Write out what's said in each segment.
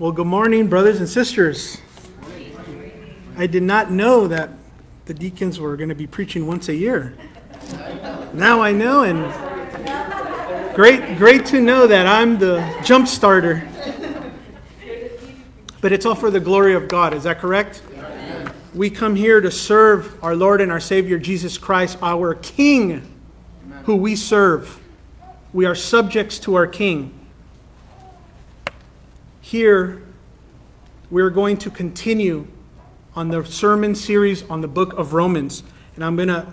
Well, good morning, brothers and sisters. I did not know that the deacons were going to be preaching once a year. Now I know, and great, great to know that I'm the jump starter. But it's all for the glory of God. Is that correct? We come here to serve our Lord and our Savior Jesus Christ, our King, who we serve. We are subjects to our King. Here, we're going to continue on the sermon series on the book of Romans. And I'm going to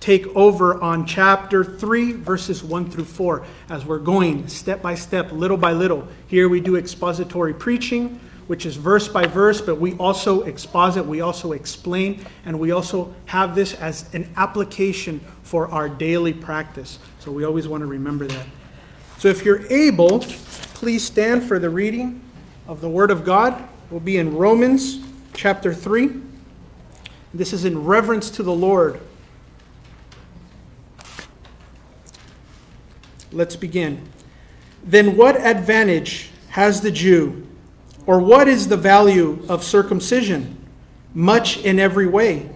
take over on chapter 3, verses 1 through 4, as we're going step by step, little by little. Here we do expository preaching, which is verse by verse, but we also exposit, we also explain, and we also have this as an application for our daily practice. So we always want to remember that. So if you're able, please stand for the reading of the Word of God. We'll be in Romans chapter 3. This is in reverence to the Lord. Let's begin. Then what advantage has the Jew, or what is the value of circumcision? Much in every way.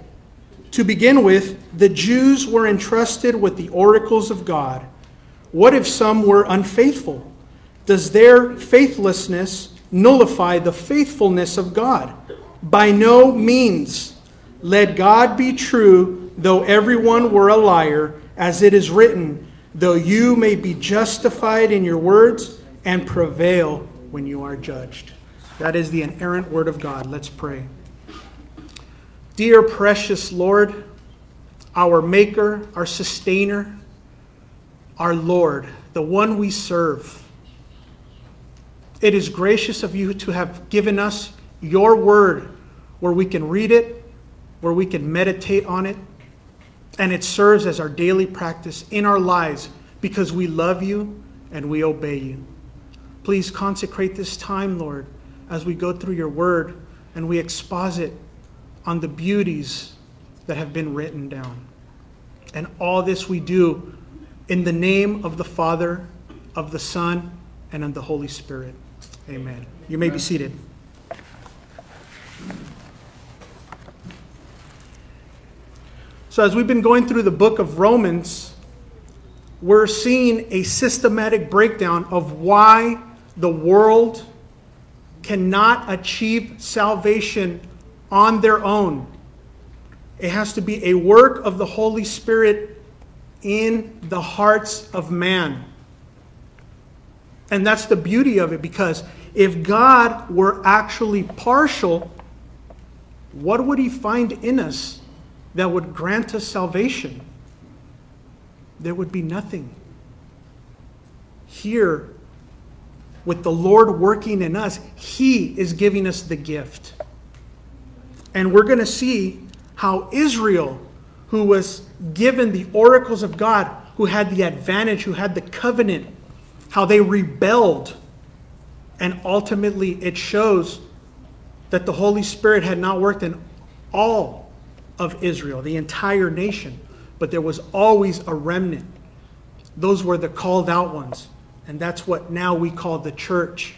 To begin with, the Jews were entrusted with the oracles of God. What if some were unfaithful? Does their faithlessness nullify the faithfulness of God? By no means. Let God be true, though everyone were a liar, as it is written, though you may be justified in your words and prevail when you are judged. That is the inerrant word of God. Let's pray. Dear precious Lord, our Maker, our Sustainer, our Lord, the one we serve, it is gracious of you to have given us your word where we can read it, where we can meditate on it, and it serves as our daily practice in our lives because we love you and we obey you. Please consecrate this time, Lord, as we go through your word and we exposit on the beauties that have been written down. And all this we do in the name of the Father, of the Son, and of the Holy Spirit. Amen. You may be seated. So, as we've been going through the book of Romans, we're seeing a systematic breakdown of why the world cannot achieve salvation on their own. It has to be a work of the Holy Spirit in the hearts of man. And that's the beauty of it because if God were actually partial, what would he find in us that would grant us salvation? There would be nothing. Here, with the Lord working in us, he is giving us the gift. And we're going to see how Israel, who was given the oracles of God, who had the advantage, who had the covenant, how they rebelled. And ultimately, it shows that the Holy Spirit had not worked in all of Israel, the entire nation, but there was always a remnant. Those were the called out ones. And that's what now we call the church.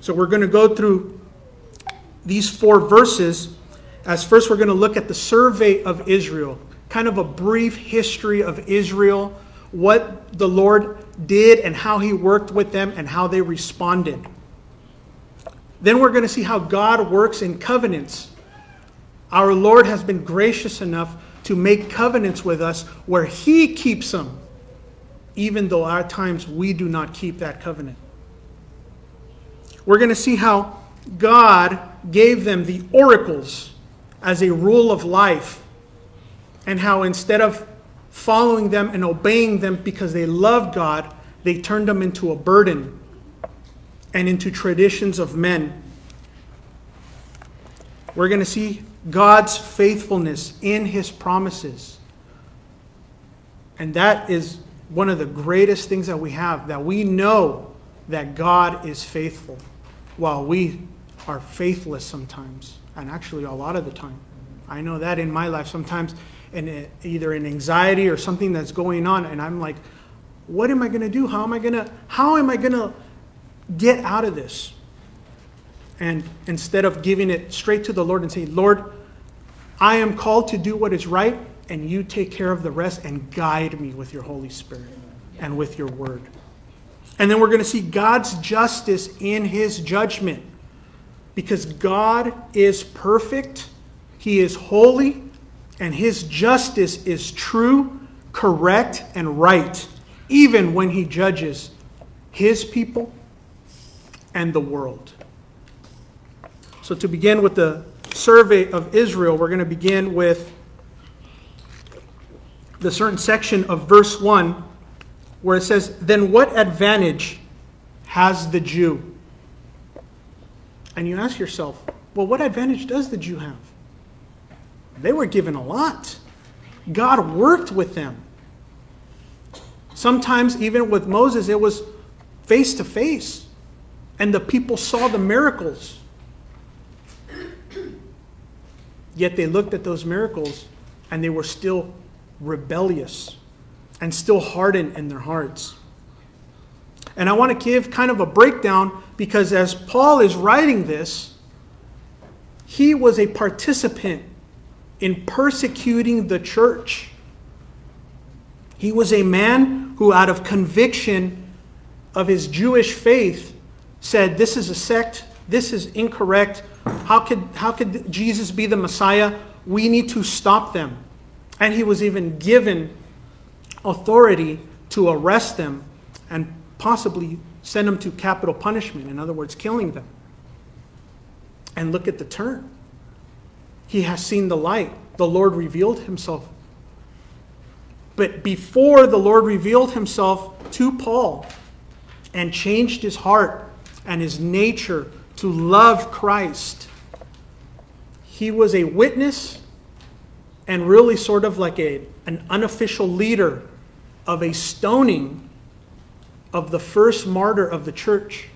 So we're going to go through these four verses. As first, we're going to look at the survey of Israel, kind of a brief history of Israel, what the Lord did and how he worked with them and how they responded. Then we're going to see how God works in covenants. Our Lord has been gracious enough to make covenants with us where he keeps them, even though at times we do not keep that covenant. We're going to see how God gave them the oracles as a rule of life, and how instead of following them and obeying them because they loved God, they turned them into a burden and into traditions of men. We're going to see God's faithfulness in his promises. And that is one of the greatest things that we have that we know that God is faithful while we are faithless sometimes, and actually a lot of the time. I know that in my life sometimes, and either an anxiety or something that's going on, and I'm like, what am I going to do? How am I going to how am I going to get out of this? and instead of giving it straight to the Lord and saying, Lord, I am called to do what is right, and you take care of the rest and guide me with your Holy Spirit and with your word. And then we're going to see God's justice in his judgment. Because God is perfect, he is holy, and his justice is true, correct, and right, even when he judges his people and the world. So, to begin with the survey of Israel, we're going to begin with the certain section of verse 1 where it says, Then what advantage has the Jew? And you ask yourself, Well, what advantage does the Jew have? They were given a lot. God worked with them. Sometimes, even with Moses, it was face to face, and the people saw the miracles. Yet they looked at those miracles and they were still rebellious and still hardened in their hearts. And I want to give kind of a breakdown because as Paul is writing this, he was a participant in persecuting the church. He was a man who, out of conviction of his Jewish faith, said, This is a sect, this is incorrect. How could, how could Jesus be the Messiah? We need to stop them. And he was even given authority to arrest them and possibly send them to capital punishment, in other words, killing them. And look at the turn. He has seen the light. The Lord revealed himself. But before the Lord revealed himself to Paul and changed his heart and his nature to love Christ, he was a witness and really sort of like a, an unofficial leader of a stoning of the first martyr of the church,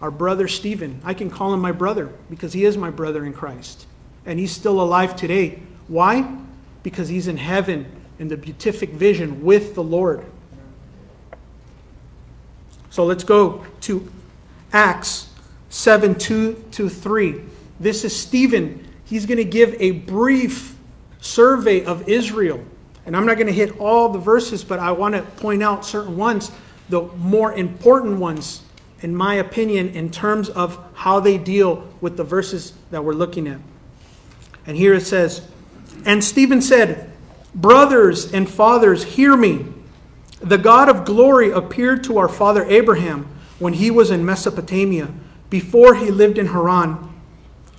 our brother Stephen. I can call him my brother because he is my brother in Christ. And he's still alive today. Why? Because he's in heaven in the beatific vision with the Lord. So let's go to Acts 7 2 to 3. This is Stephen. He's going to give a brief survey of Israel. And I'm not going to hit all the verses, but I want to point out certain ones, the more important ones, in my opinion, in terms of how they deal with the verses that we're looking at. And here it says, And Stephen said, Brothers and fathers, hear me. The God of glory appeared to our father Abraham when he was in Mesopotamia, before he lived in Haran,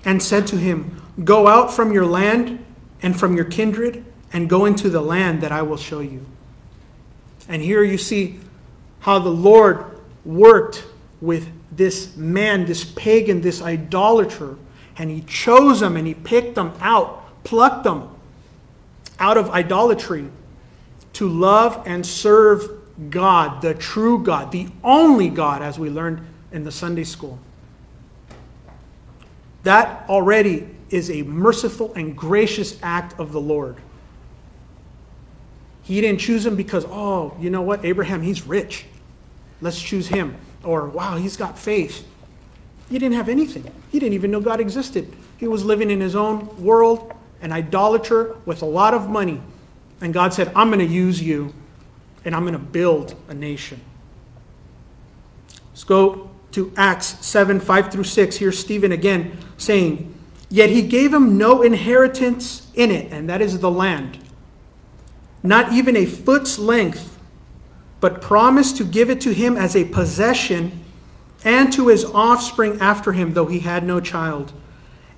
and said to him, Go out from your land and from your kindred and go into the land that I will show you. And here you see how the Lord worked with this man, this pagan, this idolater, and he chose them and he picked them out, plucked them out of idolatry to love and serve God, the true God, the only God, as we learned in the Sunday school. That already is a merciful and gracious act of the Lord. He didn't choose him because, oh, you know what, Abraham, he's rich. Let's choose him. Or, wow, he's got faith. He didn't have anything. He didn't even know God existed. He was living in his own world, an idolater with a lot of money. And God said, I'm going to use you and I'm going to build a nation. Let's go to Acts 7 5 through 6. Here's Stephen again saying, Yet he gave him no inheritance in it, and that is the land, not even a foot's length, but promised to give it to him as a possession and to his offspring after him, though he had no child.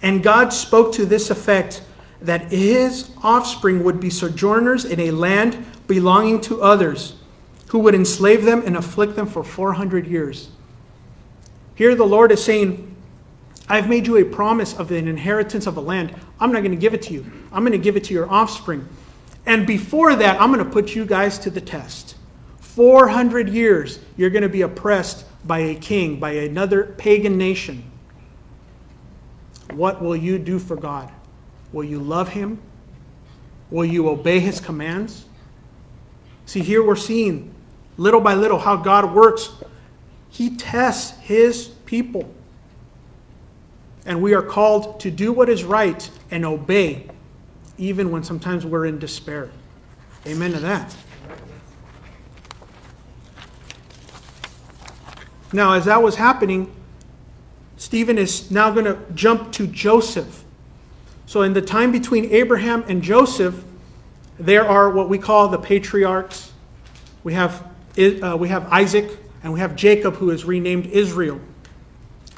And God spoke to this effect that his offspring would be sojourners in a land belonging to others, who would enslave them and afflict them for 400 years. Here the Lord is saying, I've made you a promise of an inheritance of a land. I'm not going to give it to you. I'm going to give it to your offspring. And before that, I'm going to put you guys to the test. 400 years, you're going to be oppressed by a king, by another pagan nation. What will you do for God? Will you love him? Will you obey his commands? See, here we're seeing little by little how God works. He tests his people. And we are called to do what is right and obey, even when sometimes we're in despair. Amen to that. Now, as that was happening, Stephen is now going to jump to Joseph. So, in the time between Abraham and Joseph, there are what we call the patriarchs. We have, uh, we have Isaac and we have Jacob, who is renamed Israel.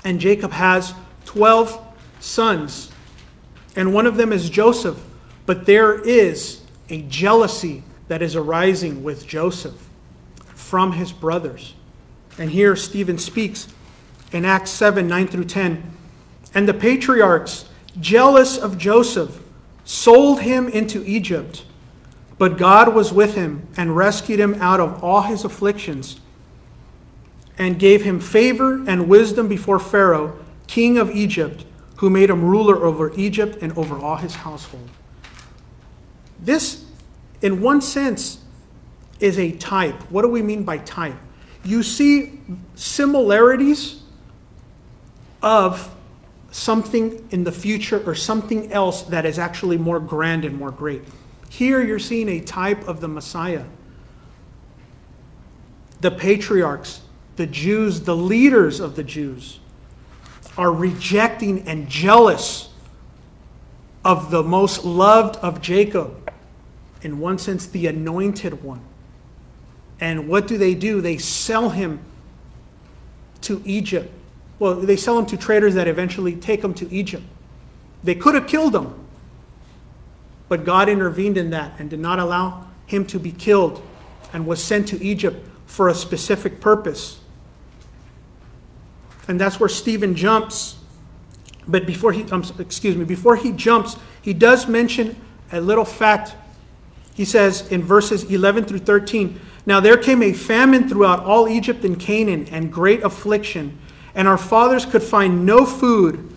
And Jacob has 12 sons, and one of them is Joseph. But there is a jealousy that is arising with Joseph from his brothers. And here Stephen speaks in Acts 7 9 through 10. And the patriarchs, jealous of Joseph, sold him into Egypt. But God was with him and rescued him out of all his afflictions and gave him favor and wisdom before Pharaoh, king of Egypt, who made him ruler over Egypt and over all his household. This, in one sense, is a type. What do we mean by type? You see similarities of something in the future or something else that is actually more grand and more great. Here you're seeing a type of the Messiah. The patriarchs, the Jews, the leaders of the Jews, are rejecting and jealous of the most loved of Jacob, in one sense, the anointed one. And what do they do? They sell him to Egypt. Well, they sell him to traders that eventually take him to Egypt. They could have killed him, but God intervened in that and did not allow him to be killed and was sent to Egypt for a specific purpose. And that's where Stephen jumps. But before he, um, excuse me, before he jumps, he does mention a little fact. He says in verses 11 through 13, Now there came a famine throughout all Egypt and Canaan, and great affliction, and our fathers could find no food.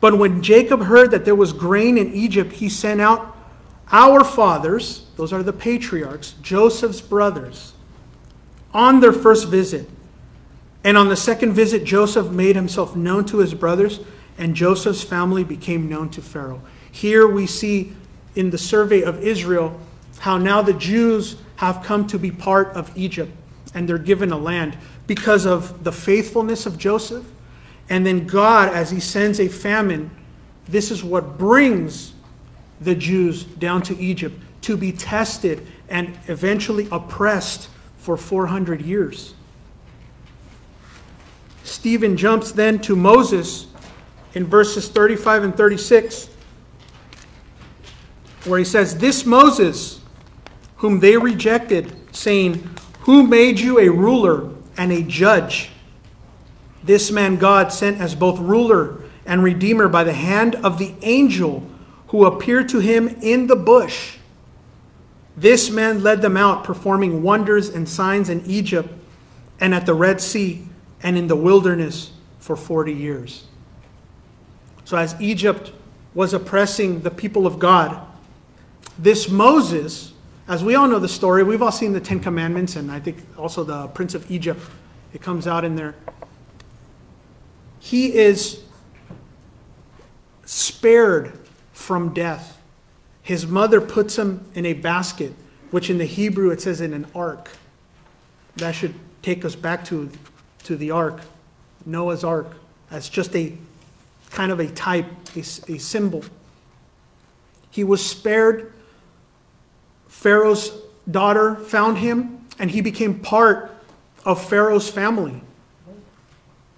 But when Jacob heard that there was grain in Egypt, he sent out our fathers, those are the patriarchs, Joseph's brothers, on their first visit. And on the second visit, Joseph made himself known to his brothers, and Joseph's family became known to Pharaoh. Here we see in the survey of Israel how now the Jews have come to be part of Egypt, and they're given a land because of the faithfulness of Joseph. And then God, as he sends a famine, this is what brings the Jews down to Egypt to be tested and eventually oppressed for 400 years. Stephen jumps then to Moses in verses 35 and 36, where he says, This Moses, whom they rejected, saying, Who made you a ruler and a judge? This man God sent as both ruler and redeemer by the hand of the angel who appeared to him in the bush. This man led them out, performing wonders and signs in Egypt and at the Red Sea and in the wilderness for 40 years. So, as Egypt was oppressing the people of God, this Moses, as we all know the story, we've all seen the Ten Commandments, and I think also the Prince of Egypt, it comes out in there. He is spared from death. His mother puts him in a basket, which in the Hebrew it says in an ark. That should take us back to, to the ark, Noah's ark. That's just a kind of a type, a, a symbol. He was spared. Pharaoh's daughter found him, and he became part of Pharaoh's family.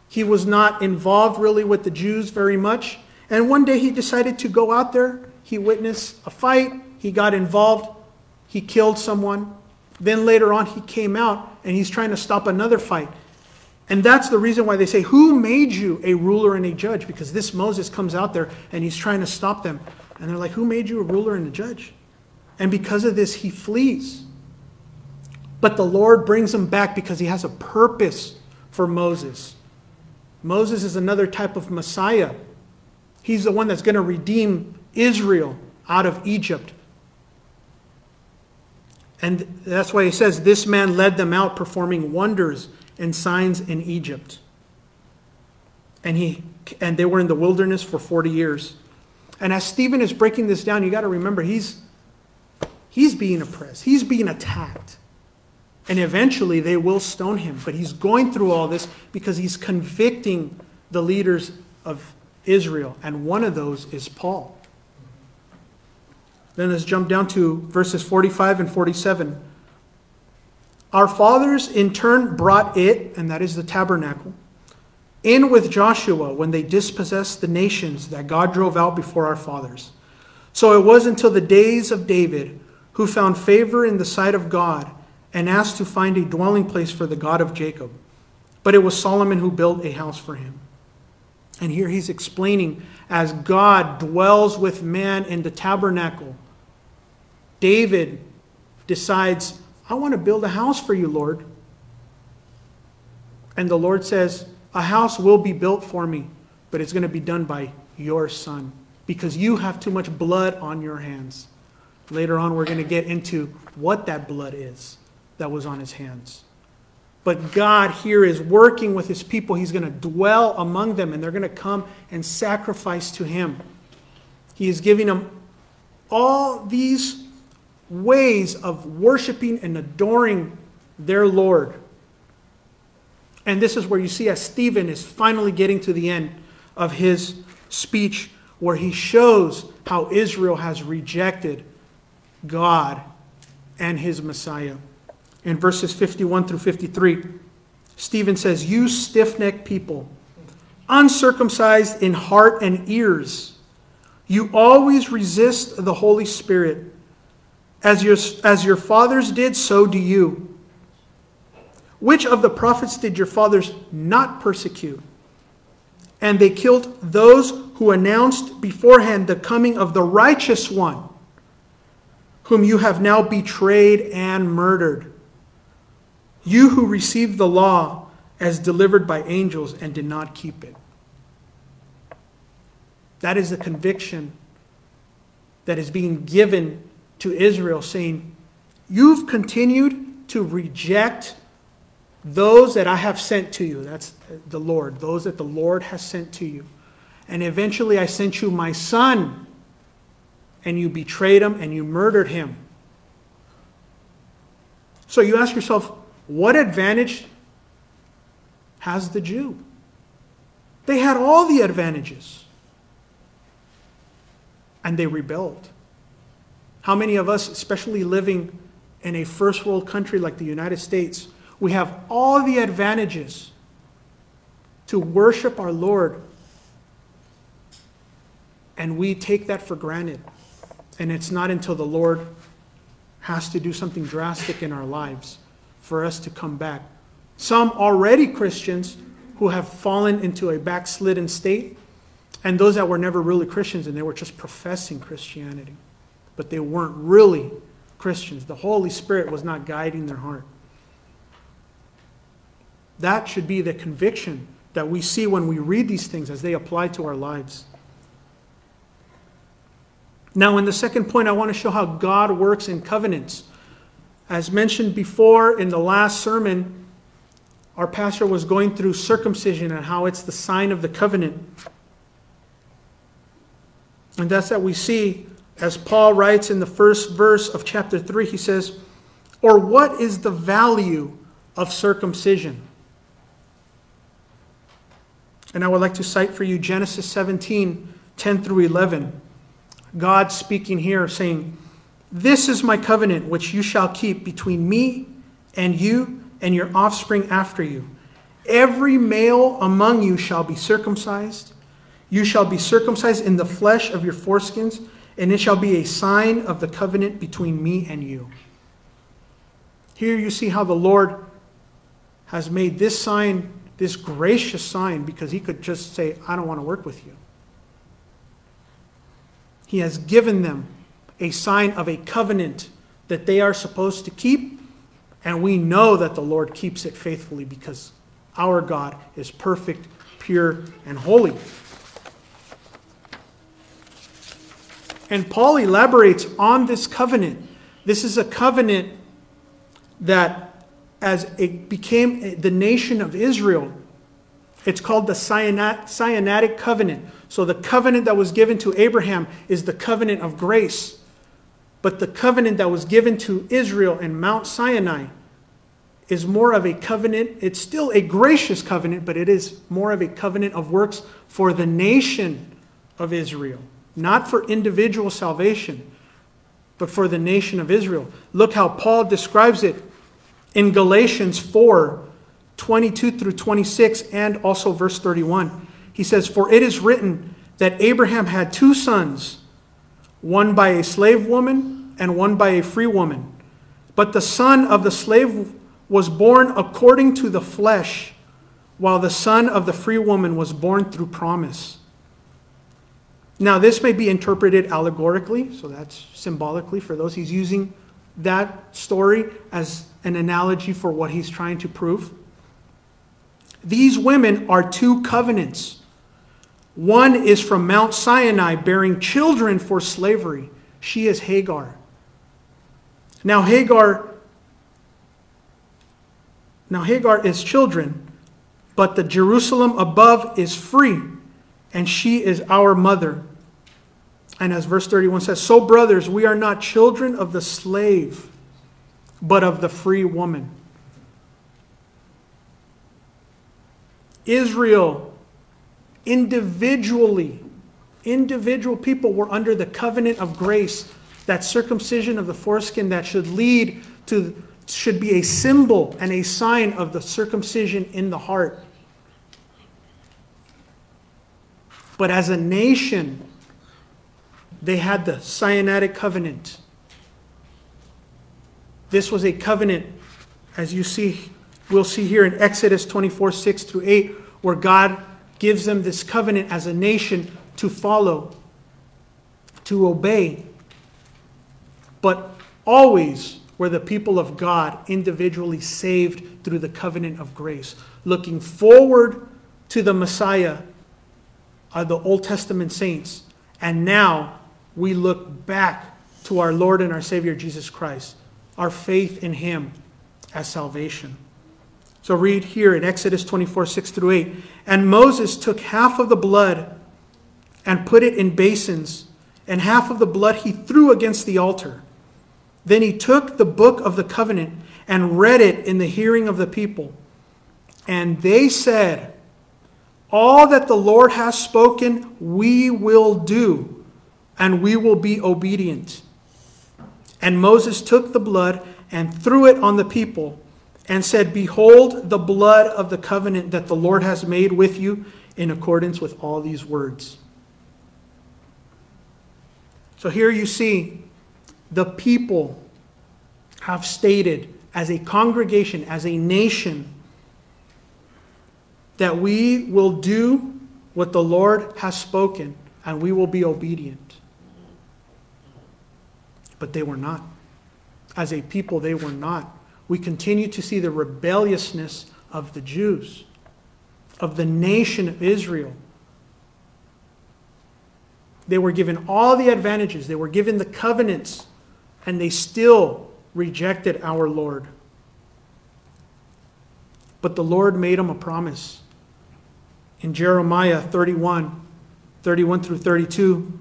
He was not involved really with the Jews very much. And one day he decided to go out there. He witnessed a fight. He got involved. He killed someone. Then later on, he came out and he's trying to stop another fight. And that's the reason why they say, Who made you a ruler and a judge? Because this Moses comes out there and he's trying to stop them. And they're like, Who made you a ruler and a judge? And because of this, he flees. But the Lord brings him back because he has a purpose for Moses. Moses is another type of Messiah He's the one that's going to redeem Israel out of Egypt. And that's why he says, This man led them out performing wonders and signs in Egypt. And he and they were in the wilderness for 40 years. And as Stephen is breaking this down, you got to remember he's he's being oppressed. He's being attacked. And eventually they will stone him, but he's going through all this because he's convicting the leaders of Israel, and one of those is Paul. Then let's jump down to verses 45 and 47. Our fathers in turn brought it, and that is the tabernacle, in with Joshua when they dispossessed the nations that God drove out before our fathers. So it was until the days of David, who found favor in the sight of God and asked to find a dwelling place for the God of Jacob. But it was Solomon who built a house for him. And here he's explaining as God dwells with man in the tabernacle, David decides, I want to build a house for you, Lord. And the Lord says, A house will be built for me, but it's going to be done by your son because you have too much blood on your hands. Later on, we're going to get into what that blood is that was on his hands. But God here is working with his people. He's going to dwell among them, and they're going to come and sacrifice to him. He is giving them all these ways of worshiping and adoring their Lord. And this is where you see as Stephen is finally getting to the end of his speech, where he shows how Israel has rejected God and his Messiah. In verses 51 through 53, Stephen says, You stiff necked people, uncircumcised in heart and ears, you always resist the Holy Spirit. As your, as your fathers did, so do you. Which of the prophets did your fathers not persecute? And they killed those who announced beforehand the coming of the righteous one, whom you have now betrayed and murdered. You who received the law as delivered by angels and did not keep it. That is the conviction that is being given to Israel, saying, You've continued to reject those that I have sent to you. That's the Lord, those that the Lord has sent to you. And eventually I sent you my son, and you betrayed him and you murdered him. So you ask yourself, what advantage has the Jew? They had all the advantages. And they rebelled. How many of us, especially living in a first world country like the United States, we have all the advantages to worship our Lord, and we take that for granted. And it's not until the Lord has to do something drastic in our lives for us to come back. Some already Christians who have fallen into a backslidden state, and those that were never really Christians and they were just professing Christianity, but they weren't really Christians. The Holy Spirit was not guiding their heart. That should be the conviction that we see when we read these things as they apply to our lives. Now, in the second point, I want to show how God works in covenants. As mentioned before in the last sermon, our pastor was going through circumcision and how it's the sign of the covenant. And that's that we see, as Paul writes in the first verse of chapter 3, he says, Or what is the value of circumcision? And I would like to cite for you Genesis 17 10 through 11. God speaking here, saying, this is my covenant which you shall keep between me and you and your offspring after you. Every male among you shall be circumcised. You shall be circumcised in the flesh of your foreskins, and it shall be a sign of the covenant between me and you. Here you see how the Lord has made this sign, this gracious sign, because he could just say, I don't want to work with you. He has given them a sign of a covenant that they are supposed to keep. And we know that the Lord keeps it faithfully because our God is perfect, pure, and holy. And Paul elaborates on this covenant. This is a covenant that, as it became the nation of Israel, It's called the Sinaitic covenant. So the covenant that was given to Abraham is the covenant of grace. But the covenant that was given to Israel in Mount Sinai is more of a covenant. It's still a gracious covenant, but it is more of a covenant of works for the nation of Israel, not for individual salvation, but for the nation of Israel. Look how Paul describes it in Galatians 4 22 through 26, and also verse 31. He says, For it is written that Abraham had two sons, one by a slave woman and one by a free woman. But the son of the slave was born according to the flesh, while the son of the free woman was born through promise. Now, this may be interpreted allegorically, so that's symbolically for those. He's using that story as an analogy for what he's trying to prove. These women are two covenants. One is from Mount Sinai, bearing children for slavery. She is Hagar. Now, Hagar now, Hagar is children, but the Jerusalem above is free, and she is our mother. And as verse 31 says, So, brothers, we are not children of the slave, but of the free woman. Israel, individually, individual people were under the covenant of grace, that circumcision of the foreskin that should lead to should be a symbol and a sign of the circumcision in the heart. But as a nation, they had the Sinaitic covenant. This was a covenant, as you see, we'll see here in Exodus 24 6 through 8, where God gives them this covenant as a nation to follow, to obey. But always were the people of God individually saved through the covenant of grace. Looking forward to the Messiah are the Old Testament saints. And now we look back to our Lord and our Savior Jesus Christ, our faith in Him as salvation. So read here in Exodus 24 6 through 8. And Moses took half of the blood and put it in basins, and half of the blood he threw against the altar. Then he took the book of the covenant and read it in the hearing of the people. And they said, All that the Lord has spoken, we will do, and we will be obedient. And Moses took the blood and threw it on the people and said, Behold the blood of the covenant that the Lord has made with you in accordance with all these words. So here you see the people have stated as a congregation, as a nation, that we will do what the Lord has spoken and we will be obedient. But they were not. As a people, they were not. We continue to see the rebelliousness of the Jews, of the nation of Israel. They were given all the advantages, they were given the covenants, and they still rejected our Lord. But the Lord made them a promise. In Jeremiah 31, 31 through 32,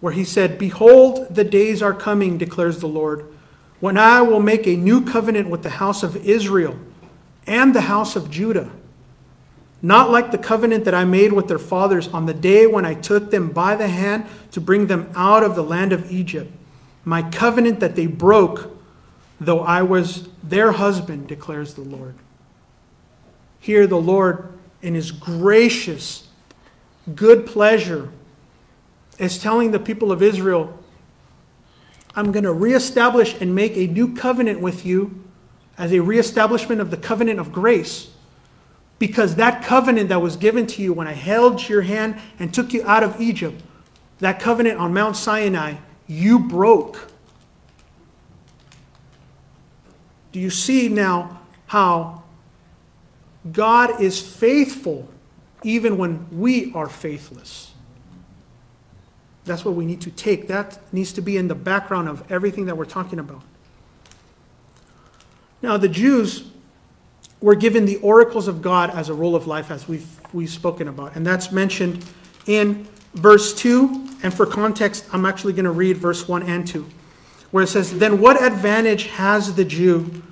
where he said, Behold, the days are coming, declares the Lord, when I will make a new covenant with the house of Israel and the house of Judah not like the covenant that I made with their fathers on the day when I took them by the hand to bring them out of the land of Egypt. My covenant that they broke, though I was their husband, declares the Lord. Here, the Lord, in his gracious, good pleasure, is telling the people of Israel, I'm going to reestablish and make a new covenant with you as a reestablishment of the covenant of grace because that covenant that was given to you when I held your hand and took you out of Egypt, that covenant on Mount Sinai, you broke. Do you see now how God is faithful even when we are faithless? That's what we need to take. That needs to be in the background of everything that we're talking about. Now, the Jews were given the oracles of God as a rule of life, as we've, we've spoken about. And that's mentioned in verse 2. And for context, I'm actually going to read verse 1 and 2, where it says, Then what advantage has the Jew,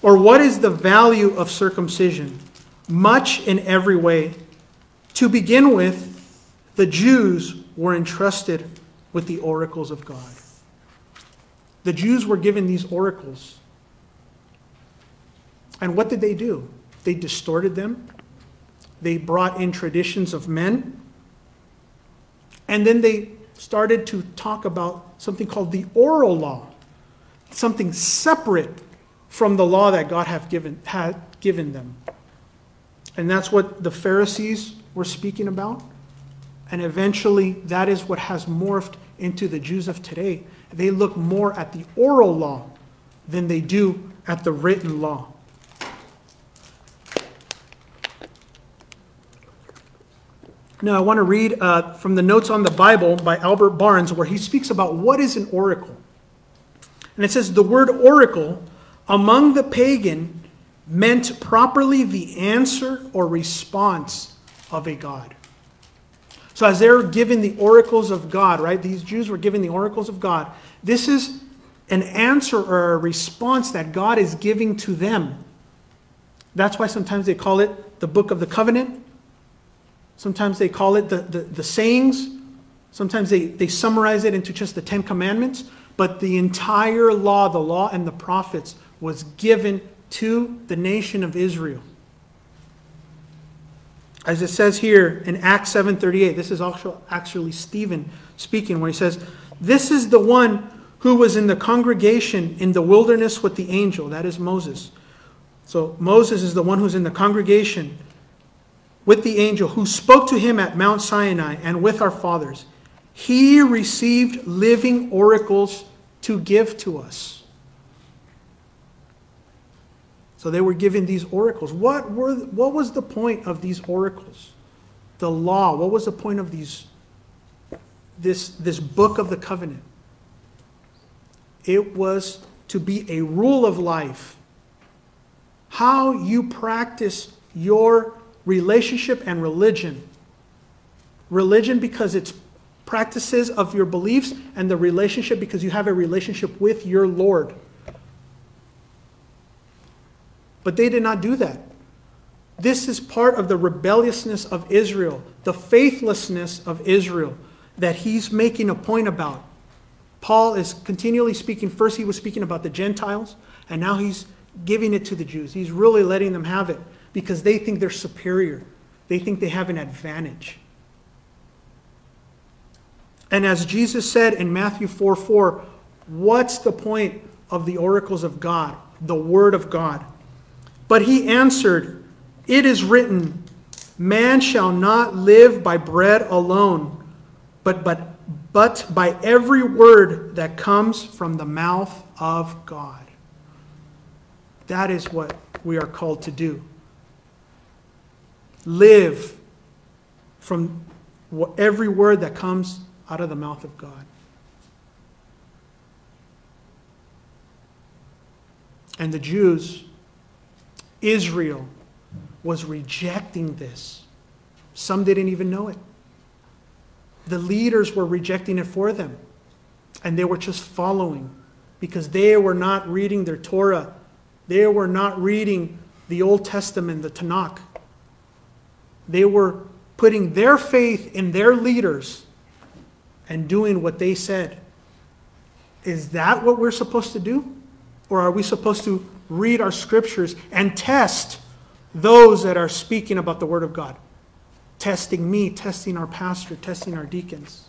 or what is the value of circumcision? Much in every way. To begin with, the Jews were entrusted with the oracles of God. The Jews were given these oracles. And what did they do? They distorted them. They brought in traditions of men. And then they started to talk about something called the oral law, something separate from the law that God have given, had given them. And that's what the Pharisees were speaking about. And eventually, that is what has morphed into the Jews of today. They look more at the oral law than they do at the written law. Now, I want to read uh, from the Notes on the Bible by Albert Barnes, where he speaks about what is an oracle. And it says the word oracle among the pagan meant properly the answer or response of a God. So, as they're given the oracles of God, right? These Jews were given the oracles of God. This is an answer or a response that God is giving to them. That's why sometimes they call it the book of the covenant Sometimes they call it the, the, the sayings. Sometimes they, they summarize it into just the Ten Commandments. But the entire law, the law and the prophets, was given to the nation of Israel. As it says here in Acts 7:38, this is also actually Stephen speaking, where he says, This is the one who was in the congregation in the wilderness with the angel, that is Moses. So Moses is the one who's in the congregation with the angel who spoke to him at Mount Sinai and with our fathers. He received living oracles to give to us. So they were given these oracles. What, were, what was the point of these oracles? The law. What was the point of these, this, this book of the covenant? It was to be a rule of life. How you practice your relationship and religion. Religion because it's practices of your beliefs, and the relationship because you have a relationship with your Lord. But they did not do that. This is part of the rebelliousness of Israel, the faithlessness of Israel that he's making a point about. Paul is continually speaking. First, he was speaking about the Gentiles, and now he's giving it to the Jews. He's really letting them have it because they think they're superior. They think they have an advantage. And as Jesus said in Matthew 4 4, what's the point of the oracles of God, the Word of God? But he answered, It is written, Man shall not live by bread alone, but, but, but by every word that comes from the mouth of God. That is what we are called to do live from every word that comes out of the mouth of God. And the Jews, Israel, was rejecting this. Some didn't even know it. The leaders were rejecting it for them. And they were just following because they were not reading their Torah. They were not reading the Old Testament, the Tanakh. They were putting their faith in their leaders and doing what they said. Is that what we're supposed to do? Or are we supposed to read our scriptures and test those that are speaking about the Word of God? Testing me, testing our pastor, testing our deacons.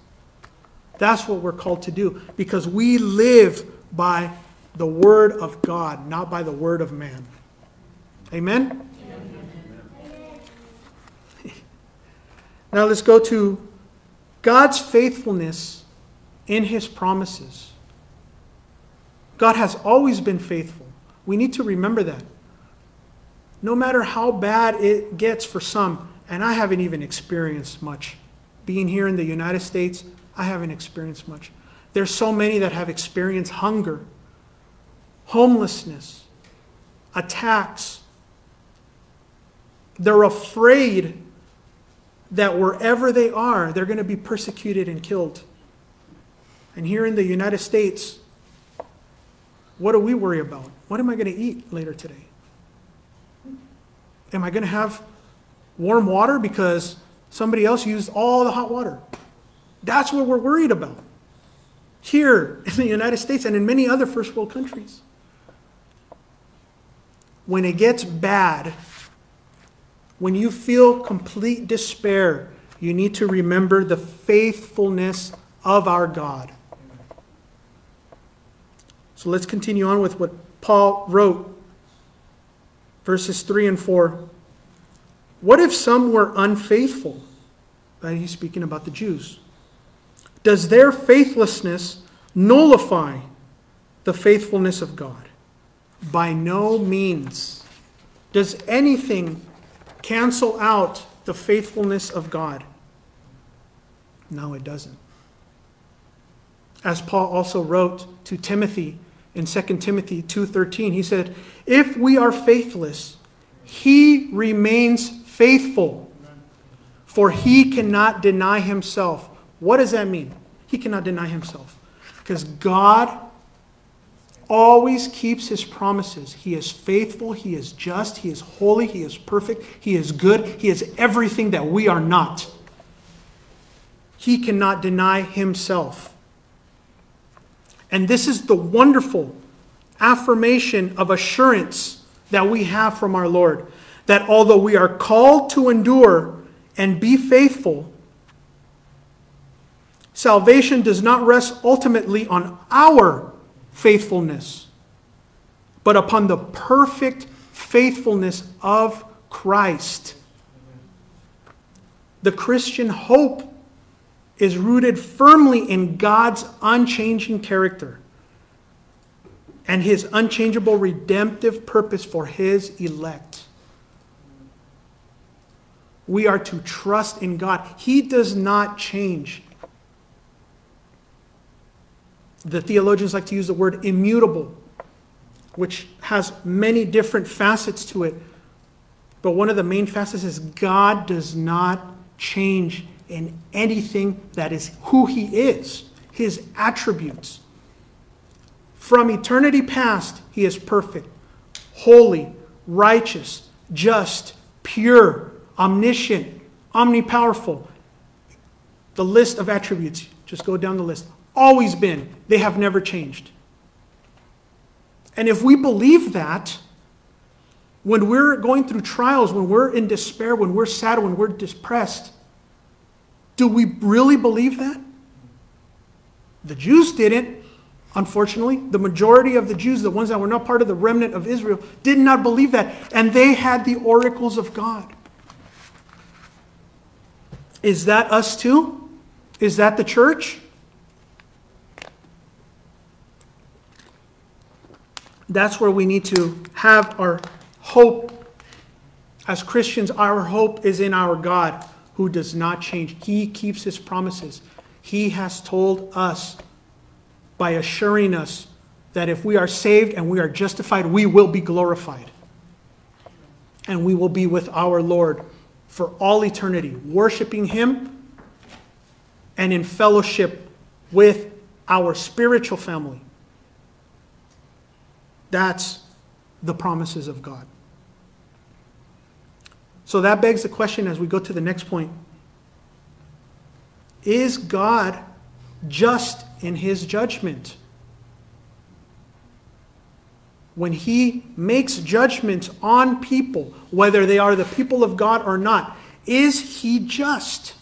That's what we're called to do because we live by the Word of God, not by the Word of man. Amen? Now let's go to God's faithfulness in his promises. God has always been faithful. We need to remember that. No matter how bad it gets for some, and I haven't even experienced much. Being here in the United States, I haven't experienced much. There's so many that have experienced hunger, homelessness, attacks, They're afraid that wherever they are, they're going to be persecuted and killed. And here in the United States, what do we worry about? What am I going to eat later today? Am I going to have warm water because somebody else used all the hot water? That's what we're worried about here in the United States and in many other first world countries. When it gets bad, when you feel complete despair, you need to remember the faithfulness of our God. So let's continue on with what Paul wrote, verses 3 and 4. What if some were unfaithful? He's speaking about the Jews. Does their faithlessness nullify the faithfulness of God? By no means. Does anything cancel out the faithfulness of God? No, it doesn't. As Paul also wrote to Timothy in 2 Timothy 2:13, he said, "If we are faithless, he remains faithful, for he cannot deny himself." What does that mean? He cannot deny himself. Because God always keeps his promises. He is faithful, he is just, he is holy, he is perfect, he is good, he is everything that we are not. He cannot deny himself. And this is the wonderful affirmation of assurance that we have from our Lord that although we are called to endure and be faithful, salvation does not rest ultimately on our faithfulness, but upon the perfect faithfulness of Christ. The Christian hope is rooted firmly in God's unchanging character and his unchangeable redemptive purpose for his elect. We are to trust in God. He does not change the theologians like to use the word immutable, which has many different facets to it. But one of the main facets is God does not change in anything that is who He is, His attributes. From eternity past, He is perfect, holy, righteous, just, pure, omniscient, omnipowerful. The list of attributes, just go down the list always been. They have never changed. And if we believe that, when we're going through trials, when we're in despair, when we're sad, when we're depressed, do we really believe that? The Jews didn't, unfortunately. The majority of the Jews, the ones that were not part of the remnant of Israel, did not believe that. And they had the oracles of God. Is that us too? Is that the church? That's where we need to have our hope. As Christians, our hope is in our God who does not change. He keeps his promises. He has told us by assuring us that if we are saved and we are justified, we will be glorified. And we will be with our Lord for all eternity, worshiping him and in fellowship with our spiritual family. That's the promises of God. So that begs the question as we go to the next point Is God just in his judgment? When he makes judgments on people, whether they are the people of God or not, is he just?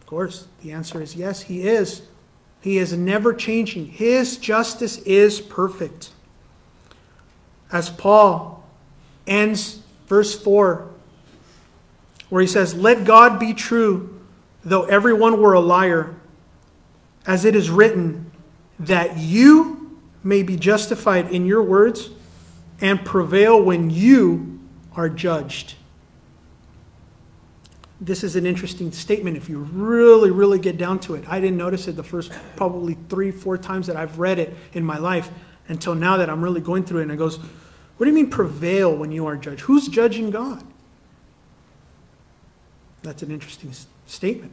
Of course, the answer is yes, he is. He is never changing. His justice is perfect. As Paul ends verse 4, where he says, Let God be true, though everyone were a liar, as it is written, that you may be justified in your words and prevail when you are judged this is an interesting statement if you really, really get down to it. I didn't notice it the first probably three, four times that I've read it in my life until now that I'm really going through it. And it goes, What do you mean prevail when you are judged? Who's judging God? That's an interesting statement.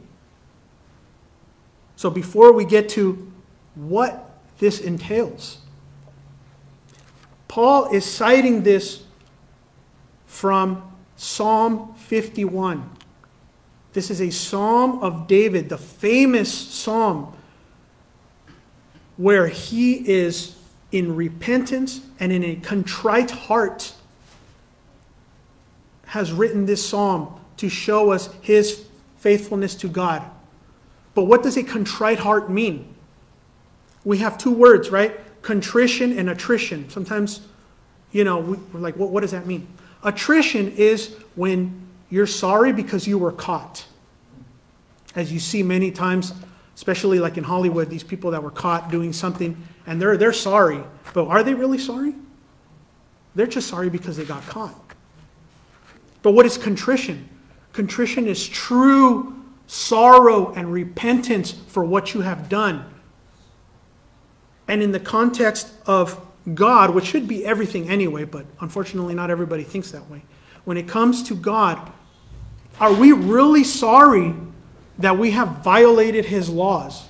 So before we get to what this entails, Paul is citing this from Psalm 51. This is a psalm of David, the famous psalm where he is in repentance and in a contrite heart has written this psalm to show us his faithfulness to God. But what does a contrite heart mean? We have two words, right? Contrition and attrition. Sometimes, you know, we're like, what, what does that mean? Attrition is when you're sorry because you were caught. As you see many times, especially like in Hollywood, these people that were caught doing something and they're, they're sorry. But are they really sorry? They're just sorry because they got caught. But what is contrition? Contrition is true sorrow and repentance for what you have done. And in the context of God, which should be everything anyway, but unfortunately not everybody thinks that way. When it comes to God, are we really sorry that we have violated his laws?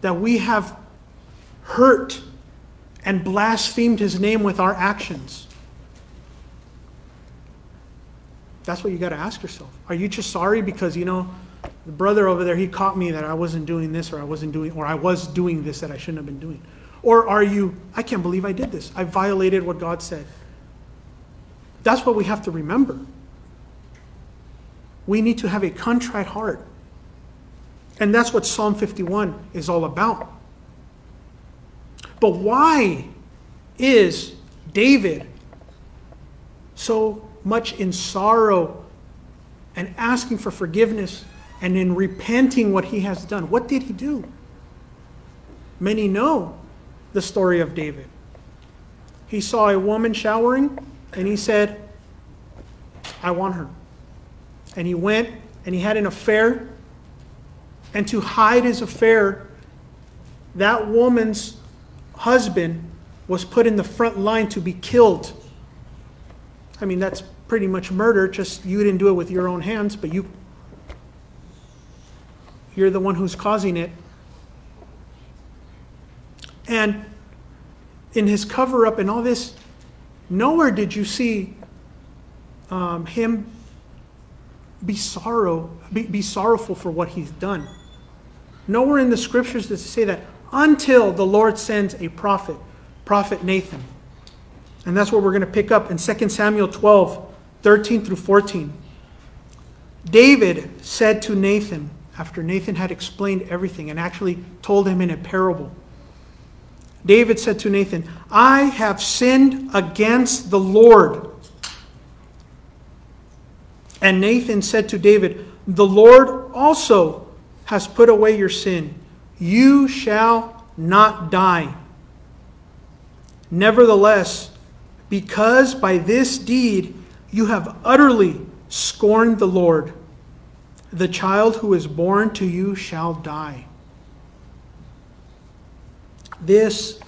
That we have hurt and blasphemed his name with our actions? That's what you got to ask yourself. Are you just sorry because, you know, the brother over there, he caught me that I wasn't doing this or I wasn't doing, or I was doing this that I shouldn't have been doing? Or are you, I can't believe I did this. I violated what God said. That's what we have to remember. We need to have a contrite heart. And that's what Psalm 51 is all about. But why is David so much in sorrow and asking for forgiveness and in repenting what he has done. What did he do? Many know the story of David. He saw a woman showering and he said, I want her. And he went and he had an affair. And to hide his affair, that woman's husband was put in the front line to be killed. I mean, that's pretty much murder, just you didn't do it with your own hands, but you you're the one who's causing it. And in his cover up and all this, nowhere did you see um, him be sorrow, be, be sorrowful for what he's done. Nowhere in the scriptures does it say that until the Lord sends a prophet, prophet Nathan. And that's what we're going to pick up in 2 Samuel 12, 13 through 14. David said to Nathan, after Nathan had explained everything and actually told him in a parable, David said to Nathan, I have sinned against the Lord. And Nathan said to David, The Lord also has put away your sin. You shall not die. Nevertheless, because by this deed you have utterly scorned the Lord, the child who is born to you shall die. This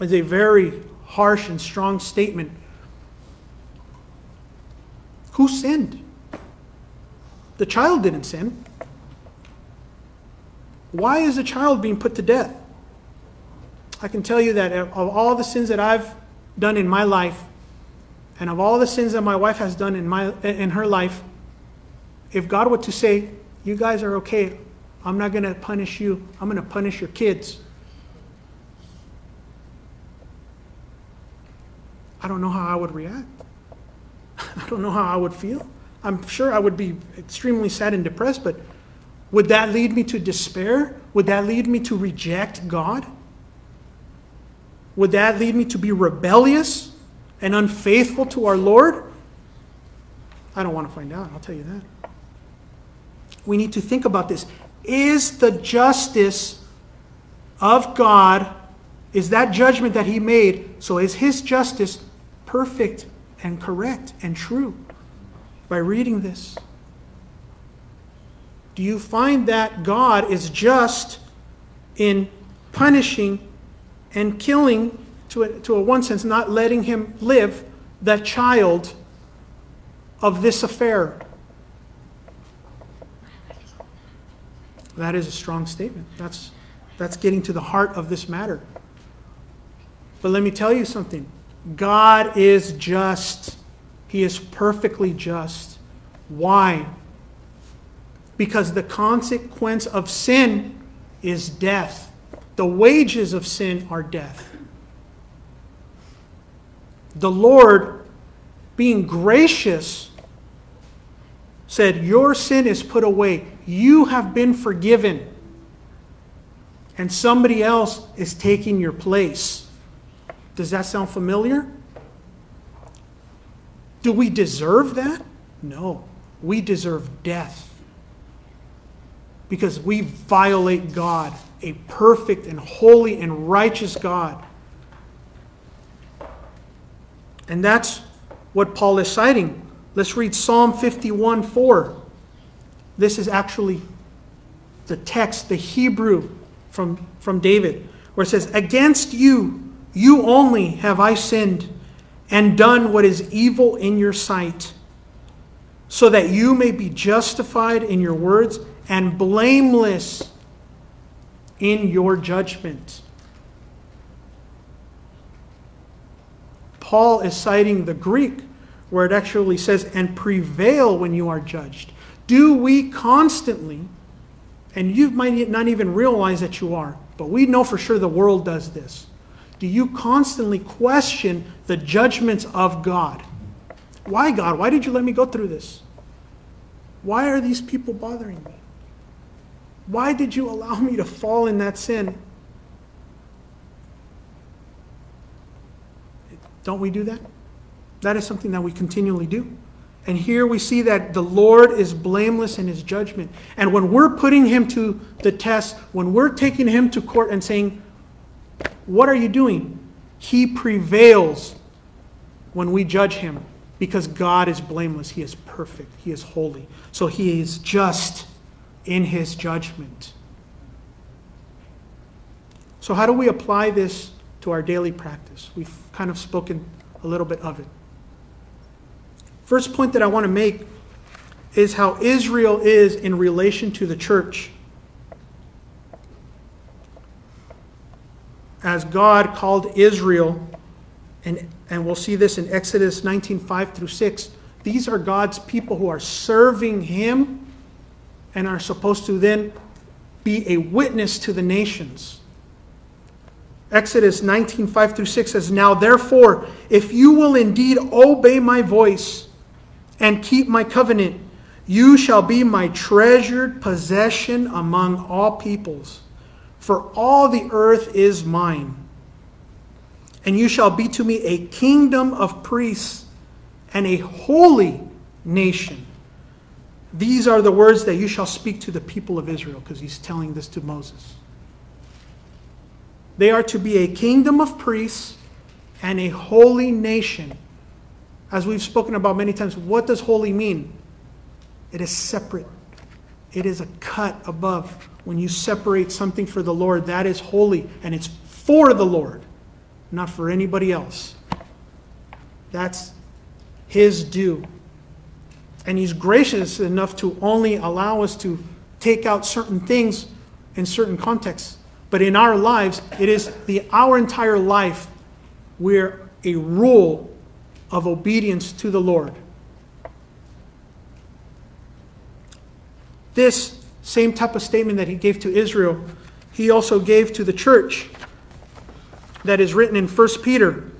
is a very harsh and strong statement. Who sinned? The child didn't sin. Why is a child being put to death? I can tell you that of all the sins that I've done in my life, and of all the sins that my wife has done in, my, in her life, if God were to say, You guys are okay, I'm not going to punish you, I'm going to punish your kids. I don't know how I would react. I don't know how I would feel. I'm sure I would be extremely sad and depressed, but would that lead me to despair? Would that lead me to reject God? Would that lead me to be rebellious and unfaithful to our Lord? I don't want to find out, I'll tell you that. We need to think about this. Is the justice of God, is that judgment that He made, so is His justice perfect and correct and true? By reading this, you find that God is just in punishing and killing to a, to a one sense, not letting him live the child of this affair. That is a strong statement. That's, that's getting to the heart of this matter. But let me tell you something God is just, He is perfectly just. Why? Because the consequence of sin is death. The wages of sin are death. The Lord, being gracious, said, Your sin is put away. You have been forgiven. And somebody else is taking your place. Does that sound familiar? Do we deserve that? No. We deserve death. Because we violate God, a perfect and holy and righteous God. And that's what Paul is citing. Let's read Psalm 51 4. This is actually the text, the Hebrew from, from David, where it says, Against you, you only have I sinned and done what is evil in your sight, so that you may be justified in your words and blameless in your judgment. Paul is citing the Greek where it actually says, and prevail when you are judged. Do we constantly, and you might not even realize that you are, but we know for sure the world does this. Do you constantly question the judgments of God? Why, God? Why did you let me go through this? Why are these people bothering me? Why did you allow me to fall in that sin? Don't we do that? That is something that we continually do. And here we see that the Lord is blameless in his judgment. And when we're putting him to the test, when we're taking him to court and saying, What are you doing? He prevails when we judge him because God is blameless. He is perfect. He is holy. So he is just in his judgment. So, how do we apply this to our daily practice? We've kind of spoken a little bit of it. First point that I want to make is how Israel is in relation to the church. As God called Israel, and, and we'll see this in Exodus 19 5 through 6, these are God's people who are serving Him and are supposed to then be a witness to the nations. Exodus 19 5 through 6 says, Now therefore, if you will indeed obey my voice, and keep my covenant, you shall be my treasured possession among all peoples, for all the earth is mine. And you shall be to me a kingdom of priests and a holy nation. These are the words that you shall speak to the people of Israel, because he's telling this to Moses. They are to be a kingdom of priests and a holy nation. As we've spoken about many times, what does holy mean? It is separate. It is a cut above. When you separate something for the Lord, that is holy, and it's for the Lord, not for anybody else. That's His due. And He's gracious enough to only allow us to take out certain things in certain contexts. But in our lives, it is the our entire life we're a rule of obedience to the Lord. This same type of statement that he gave to Israel, he also gave to the church that is written in 1 Peter.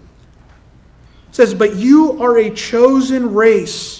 It says, But you are a chosen race,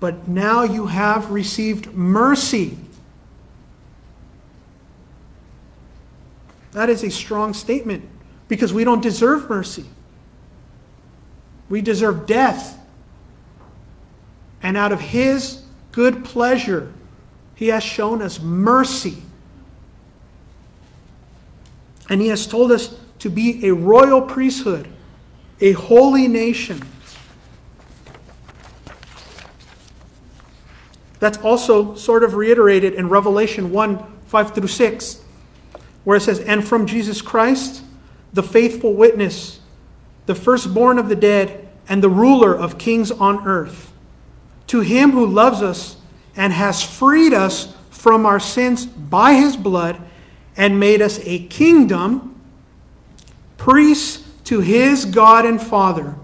but now you have received mercy. That is a strong statement because we don't deserve mercy. We deserve death. And out of His good pleasure, He has shown us mercy. And He has told us to be a royal priesthood, a holy nation. That's also sort of reiterated in Revelation 1 5 through 6, where it says, And from Jesus Christ, the faithful witness, the firstborn of the dead, and the ruler of kings on earth, to him who loves us and has freed us from our sins by his blood and made us a kingdom, priests to his God and Father.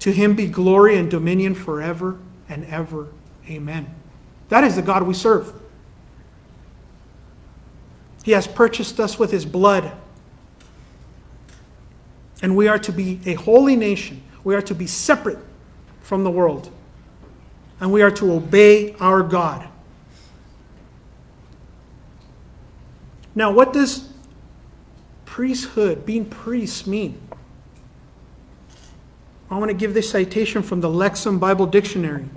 To him be glory and dominion forever and ever. Amen. That is the God we serve. He has purchased us with his blood. And we are to be a holy nation. We are to be separate from the world. And we are to obey our God. Now, what does priesthood, being priests, mean? I want to give this citation from the Lexham Bible Dictionary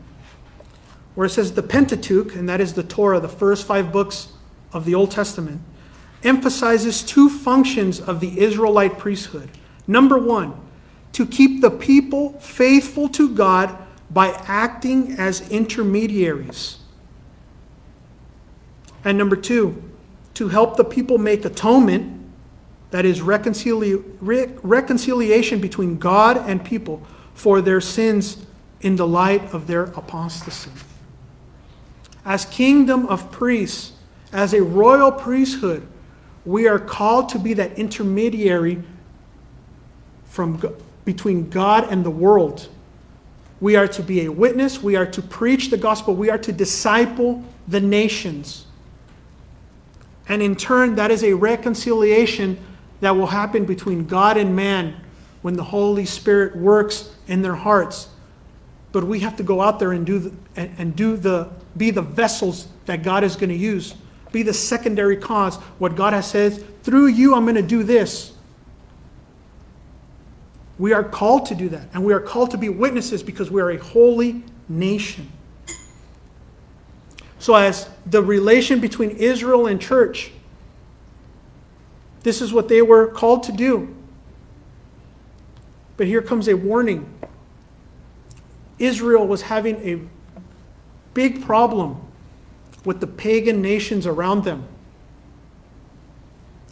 where it says the Pentateuch, and that is the Torah, the first five books of the Old Testament, emphasizes two functions of the Israelite priesthood. Number one, to keep the people faithful to God by acting as intermediaries. And number two, to help the people make atonement, that is, re- reconciliation between God and people for their sins in the light of their apostasy as kingdom of priests, as a royal priesthood, we are called to be that intermediary from between God and the world. We are to be a witness, we are to preach the gospel, we are to disciple the nations. And in turn, that is a reconciliation that will happen between God and man when the Holy Spirit works in their hearts. But we have to go out there and do the, and, and do the be the vessels that God is going to use. Be the secondary cause. What God has said, through you, I'm going to do this. We are called to do that. And we are called to be witnesses because we are a holy nation. So, as the relation between Israel and church, this is what they were called to do. But here comes a warning Israel was having a big problem with the pagan nations around them.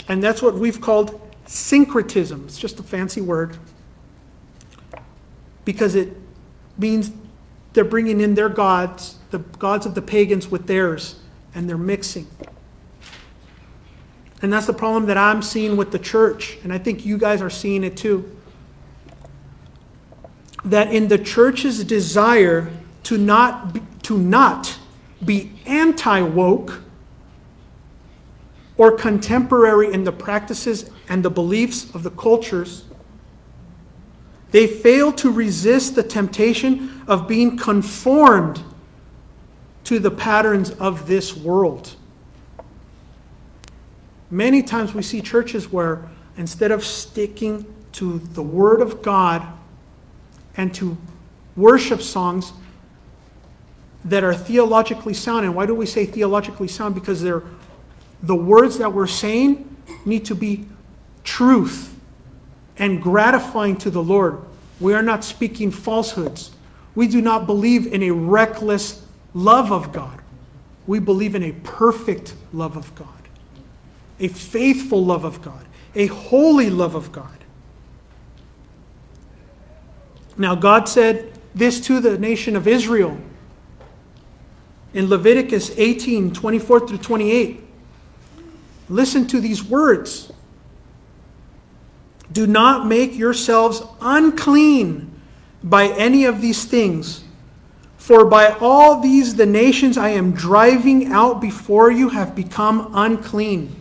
And that's what we've called syncretism. It's just a fancy word because it means they're bringing in their gods, the gods of the pagans, with theirs, and they're mixing. And that's the problem that I'm seeing with the church, and I think you guys are seeing it too. That in the church's desire to not be, to not be anti woke or contemporary in the practices and the beliefs of the cultures. They fail to resist the temptation of being conformed to the patterns of this world. Many times we see churches where instead of sticking to the Word of God and to worship songs, that are theologically sound. And why do we say theologically sound? Because they're, the words that we're saying need to be truth and gratifying to the Lord. We are not speaking falsehoods. We do not believe in a reckless love of God. We believe in a perfect love of God, a faithful love of God, a holy love of God. Now, God said this to the nation of Israel in Leviticus 18 24 through 28. Listen to these words. Do not make yourselves unclean by any of these things. For by all these the nations I am driving out before you have become unclean.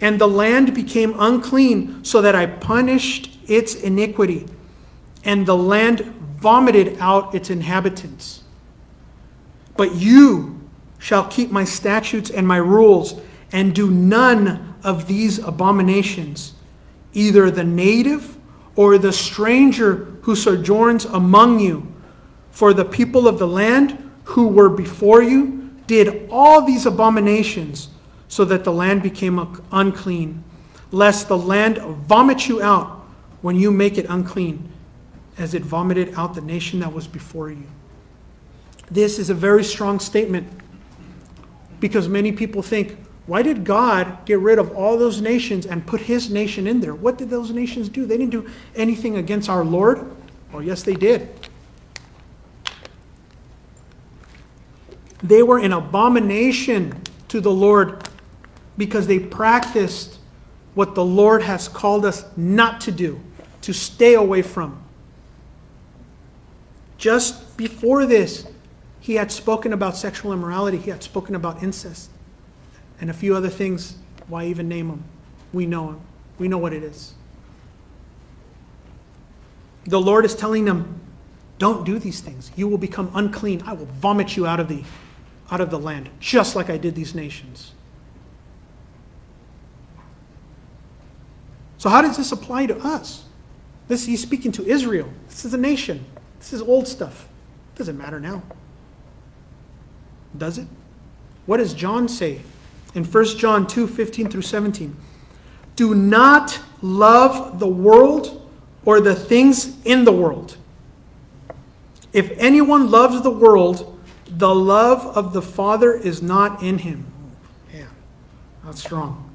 And the land became unclean, so that I punished its iniquity, and the land vomited out its inhabitants. But you shall keep my statutes and my rules, and do none of these abominations, either the native or the stranger who sojourns among you. For the people of the land who were before you did all these abominations, so that the land became unclean, lest the land vomit you out when you make it unclean, as it vomited out the nation that was before you. This is a very strong statement because many people think, why did God get rid of all those nations and put his nation in there? What did those nations do? They didn't do anything against our Lord. Oh, yes, they did. They were an abomination to the Lord because they practiced what the Lord has called us not to do, to stay away from. Just before this, he had spoken about sexual immorality, he had spoken about incest and a few other things. Why even name them? We know them. We know what it is. The Lord is telling them, don't do these things. You will become unclean. I will vomit you out of the, out of the land, just like I did these nations. So, how does this apply to us? This he's speaking to Israel. This is a nation. This is old stuff. It doesn't matter now. Does it? What does John say in 1 John 2 15 through 17. Do not love the world or the things in the world. If anyone loves the world, the love of the Father is not in him. Yeah, that's strong.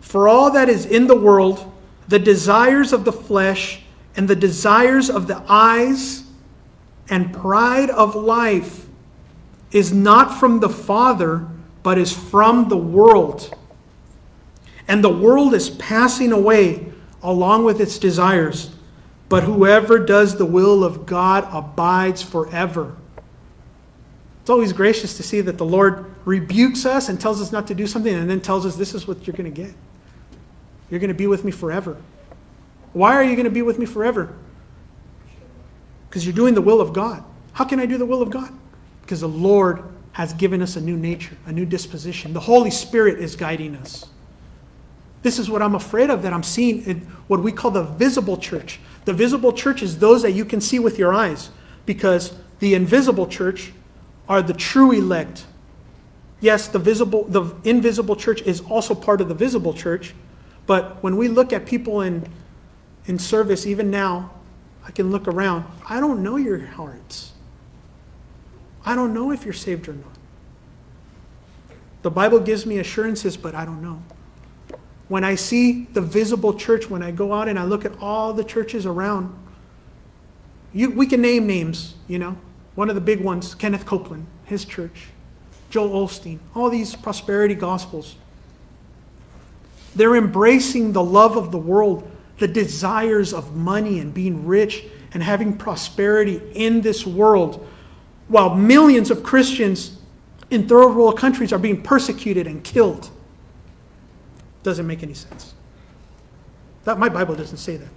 For all that is in the world, the desires of the flesh and the desires of the eyes and pride of life is not from the Father but is from the world. And the world is passing away along with its desires, but whoever does the will of God abides forever. It's always gracious to see that the Lord rebukes us and tells us not to do something and then tells us this is what you're going to get. You're going to be with me forever. Why are you going to be with me forever? Because you're doing the will of God. How can I do the will of God? Because the Lord has given us a new nature, a new disposition. The Holy Spirit is guiding us. This is what I'm afraid of that I'm seeing in what we call the visible church. The visible church is those that you can see with your eyes because the invisible church are the true elect. Yes, the visible the invisible church is also part of the visible church, but when we look at people in in service even now, I can look around. I don't know your hearts. I don't know if you're saved or not. The Bible gives me assurances, but I don't know. When I see the visible church, when I go out and I look at all the churches around, you, we can name names, you know. One of the big ones, Kenneth Copeland, his church, Joel Osteen, all these prosperity gospels. They're embracing the love of the world, the desires of money and being rich and having prosperity in this world while millions of Christians in third world countries are being persecuted and killed. Doesn't make any sense. That my Bible doesn't say that.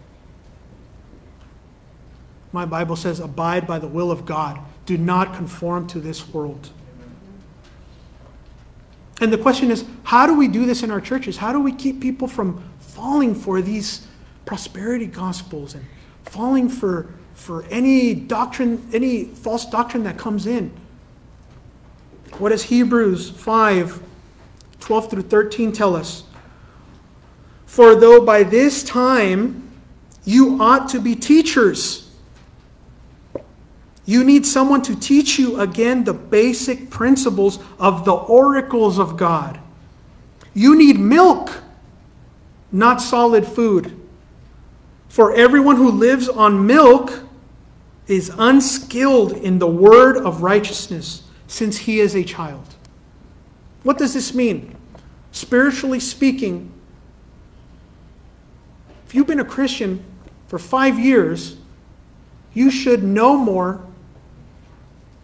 My Bible says, abide by the will of God. Do not conform to this world. And the question is, how do we do this in our churches? How do we keep people from falling for these prosperity gospels and falling for for any doctrine, any false doctrine that comes in. What does Hebrews 5 12 through 13 tell us? For though by this time you ought to be teachers, you need someone to teach you again the basic principles of the oracles of God. You need milk, not solid food. For everyone who lives on milk is unskilled in the word of righteousness since he is a child. What does this mean? Spiritually speaking, if you've been a Christian for five years, you should know more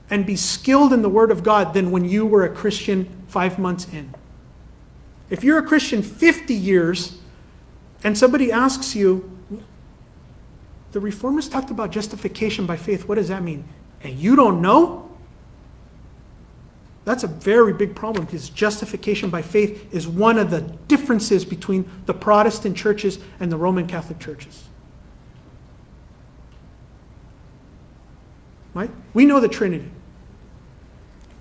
and be skilled in the Word of God than when you were a Christian five months in. If you're a Christian 50 years and somebody asks you, the reformers talked about justification by faith. What does that mean? And you don't know? That's a very big problem because justification by faith is one of the differences between the Protestant churches and the Roman Catholic churches. Right? We know the Trinity.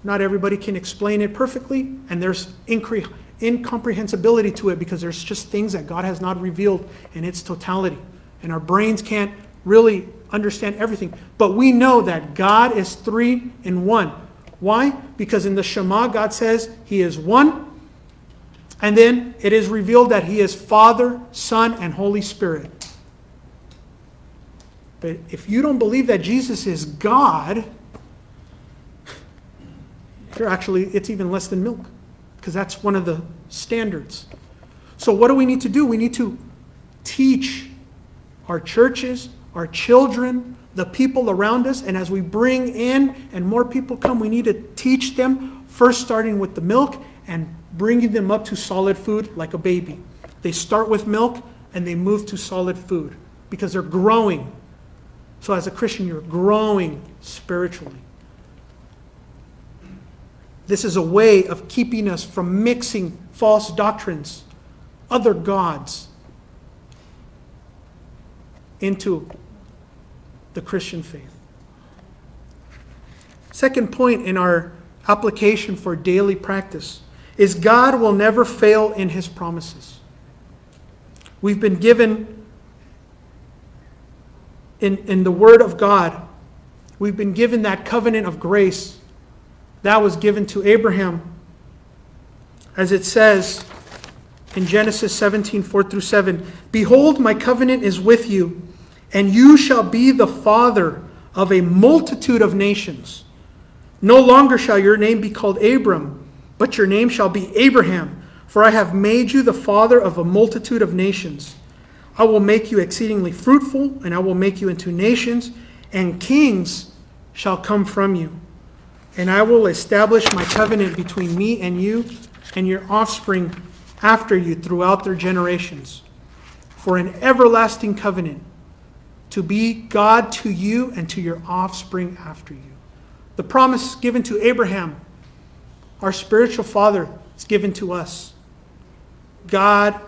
Not everybody can explain it perfectly, and there's incomprehensibility to it because there's just things that God has not revealed in its totality. And our brains can't really understand everything. But we know that God is three in one. Why? Because in the Shema, God says He is one. And then it is revealed that He is Father, Son, and Holy Spirit. But if you don't believe that Jesus is God, you're actually, it's even less than milk, because that's one of the standards. So, what do we need to do? We need to teach our churches, our children, the people around us, and as we bring in and more people come, we need to teach them, first starting with the milk and bringing them up to solid food like a baby. They start with milk and they move to solid food because they're growing. So, as a Christian, you're growing spiritually. This is a way of keeping us from mixing false doctrines, other gods, into the Christian faith. Second point in our application for daily practice is God will never fail in his promises. We've been given in, in the Word of God, we've been given that covenant of grace that was given to Abraham. As it says in Genesis 17 4 through 7 Behold, my covenant is with you, and you shall be the father of a multitude of nations. No longer shall your name be called Abram, but your name shall be Abraham, for I have made you the father of a multitude of nations. I will make you exceedingly fruitful, and I will make you into nations, and kings shall come from you. And I will establish my covenant between me and you and your offspring after you throughout their generations, for an everlasting covenant to be God to you and to your offspring after you. The promise given to Abraham, our spiritual father, is given to us. God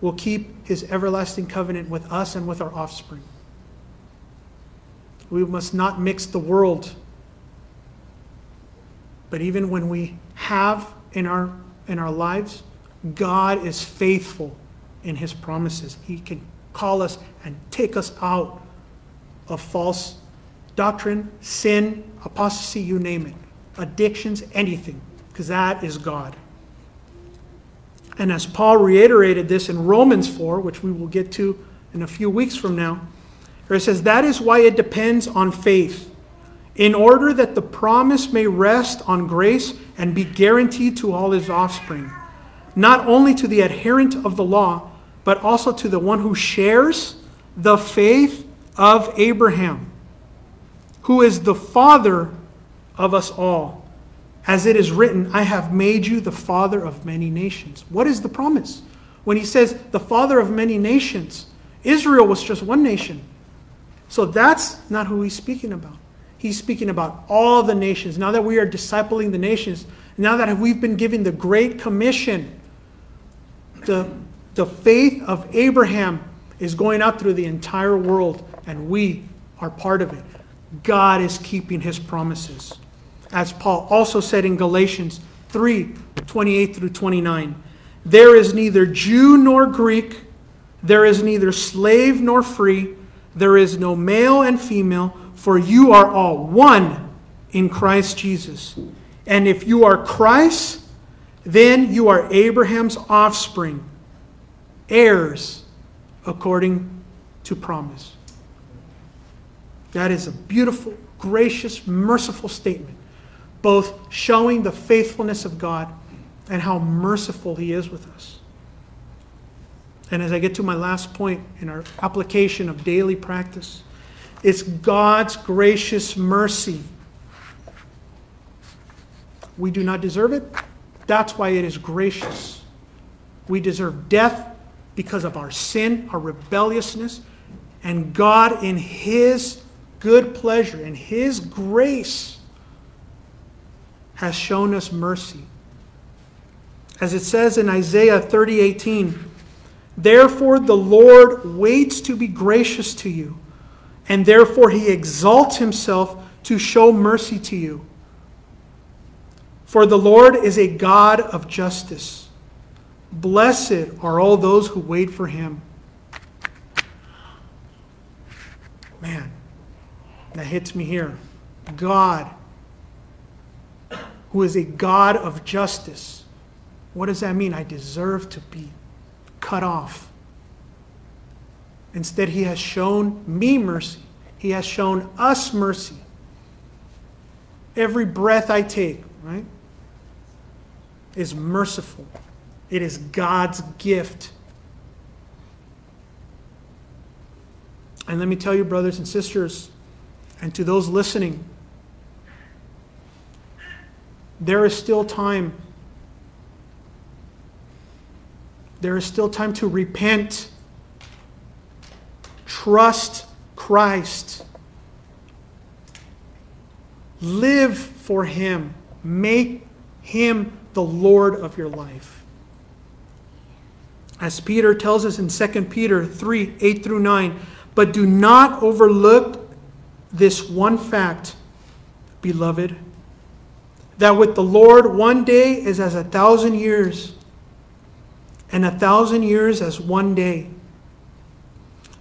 will keep his everlasting covenant with us and with our offspring. We must not mix the world. But even when we have in our, in our lives, God is faithful in his promises. He can call us and take us out of false doctrine, sin, apostasy, you name it, addictions, anything, because that is God. And as Paul reiterated this in Romans 4, which we will get to in a few weeks from now, where it says, That is why it depends on faith, in order that the promise may rest on grace and be guaranteed to all his offspring, not only to the adherent of the law, but also to the one who shares the faith of Abraham, who is the father of us all. As it is written, I have made you the father of many nations. What is the promise? When he says the father of many nations, Israel was just one nation. So that's not who he's speaking about. He's speaking about all the nations. Now that we are discipling the nations, now that we've been given the Great Commission, the, the faith of Abraham is going out through the entire world, and we are part of it. God is keeping his promises as Paul also said in Galatians 3 28 through 29. There is neither Jew nor Greek, there is neither slave nor free, there is no male and female, for you are all one in Christ Jesus. And if you are Christ, then you are Abraham's offspring, heirs according to promise. That is a beautiful, gracious, merciful statement both showing the faithfulness of God and how merciful He is with us. And as I get to my last point in our application of daily practice, it's God's gracious mercy. We do not deserve it. That's why it is gracious. We deserve death because of our sin, our rebelliousness, and God, in His good pleasure, and His grace, has shown us mercy. As it says in Isaiah 30 18, Therefore the Lord waits to be gracious to you, and therefore he exalts himself to show mercy to you. For the Lord is a God of justice. Blessed are all those who wait for him. Man, that hits me here. God, who is a God of justice. What does that mean? I deserve to be cut off. Instead, he has shown me mercy. He has shown us mercy. Every breath I take, right, is merciful. It is God's gift. And let me tell you, brothers and sisters, and to those listening, there is still time. There is still time to repent, trust Christ, live for Him, make Him the Lord of your life. As Peter tells us in 2 Peter 3 8 through 9, but do not overlook this one fact, beloved, that with the Lord one day is as a thousand years, and a thousand years as one day.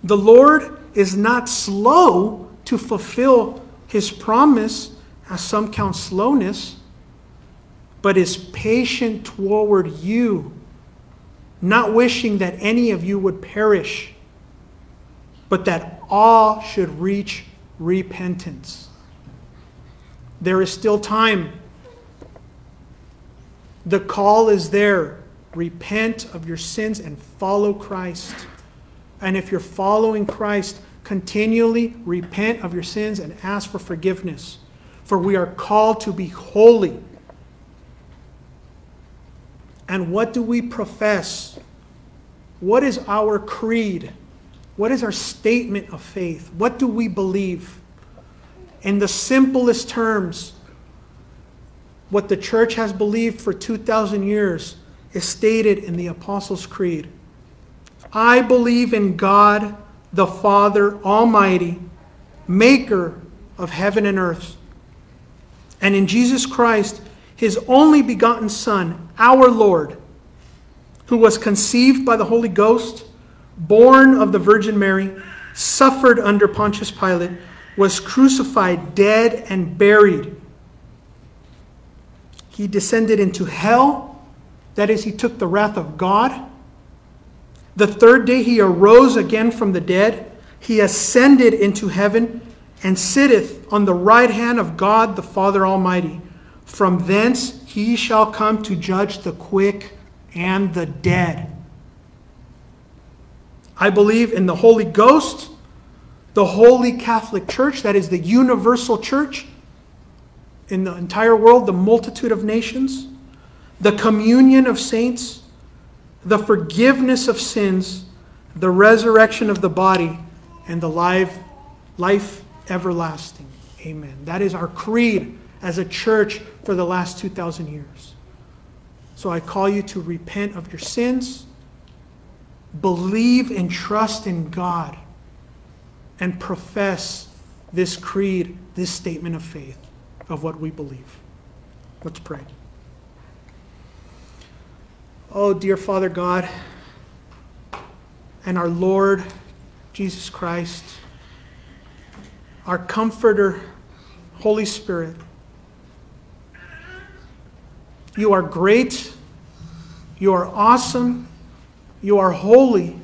The Lord is not slow to fulfill his promise, as some count slowness, but is patient toward you, not wishing that any of you would perish but that all should reach repentance. There is still time. The call is there. Repent of your sins and follow Christ. And if you're following Christ, continually repent of your sins and ask for forgiveness. For we are called to be holy. And what do we profess? What is our creed? What is our statement of faith? What do we believe? In the simplest terms, what the church has believed for 2,000 years is stated in the Apostles' Creed. I believe in God, the Father Almighty, maker of heaven and earth, and in Jesus Christ, his only begotten Son, our Lord, who was conceived by the Holy Ghost born of the Virgin Mary, suffered under Pontius Pilate, was crucified, dead, and buried. He descended into hell. That is, he took the wrath of God. The third day he arose again from the dead. He ascended into heaven and sitteth on the right hand of God the Father Almighty. From thence he shall come to judge the quick and the dead. I believe in the Holy Ghost, the Holy Catholic Church, that is the universal church in the entire world, the multitude of nations, the communion of saints, the forgiveness of sins, the resurrection of the body, and the life, life everlasting. Amen. That is our creed as a church for the last 2,000 years. So I call you to repent of your sins believe and trust in God and profess this creed, this statement of faith of what we believe. Let's pray. Oh, dear Father God and our Lord Jesus Christ, our Comforter, Holy Spirit, you are great, you are awesome. You are holy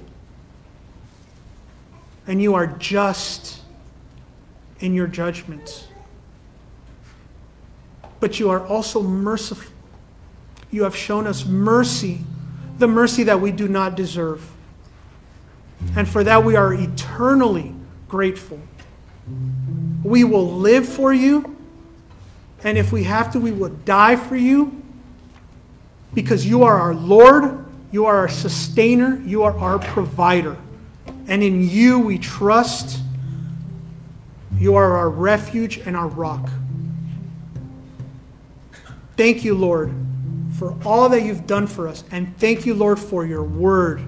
and you are just in your judgments. But you are also merciful. You have shown us mercy, the mercy that we do not deserve. And for that we are eternally grateful. We will live for you, and if we have to, we will die for you because you are our Lord you are our sustainer. You are our provider. And in you we trust. You are our refuge and our rock. Thank you, Lord, for all that you've done for us. And thank you, Lord, for your word.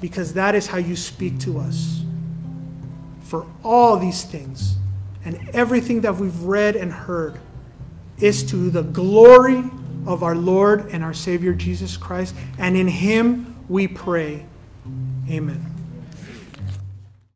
Because that is how you speak to us. For all these things and everything that we've read and heard is to the glory of our Lord and our Savior Jesus Christ. And in Him we pray. Amen.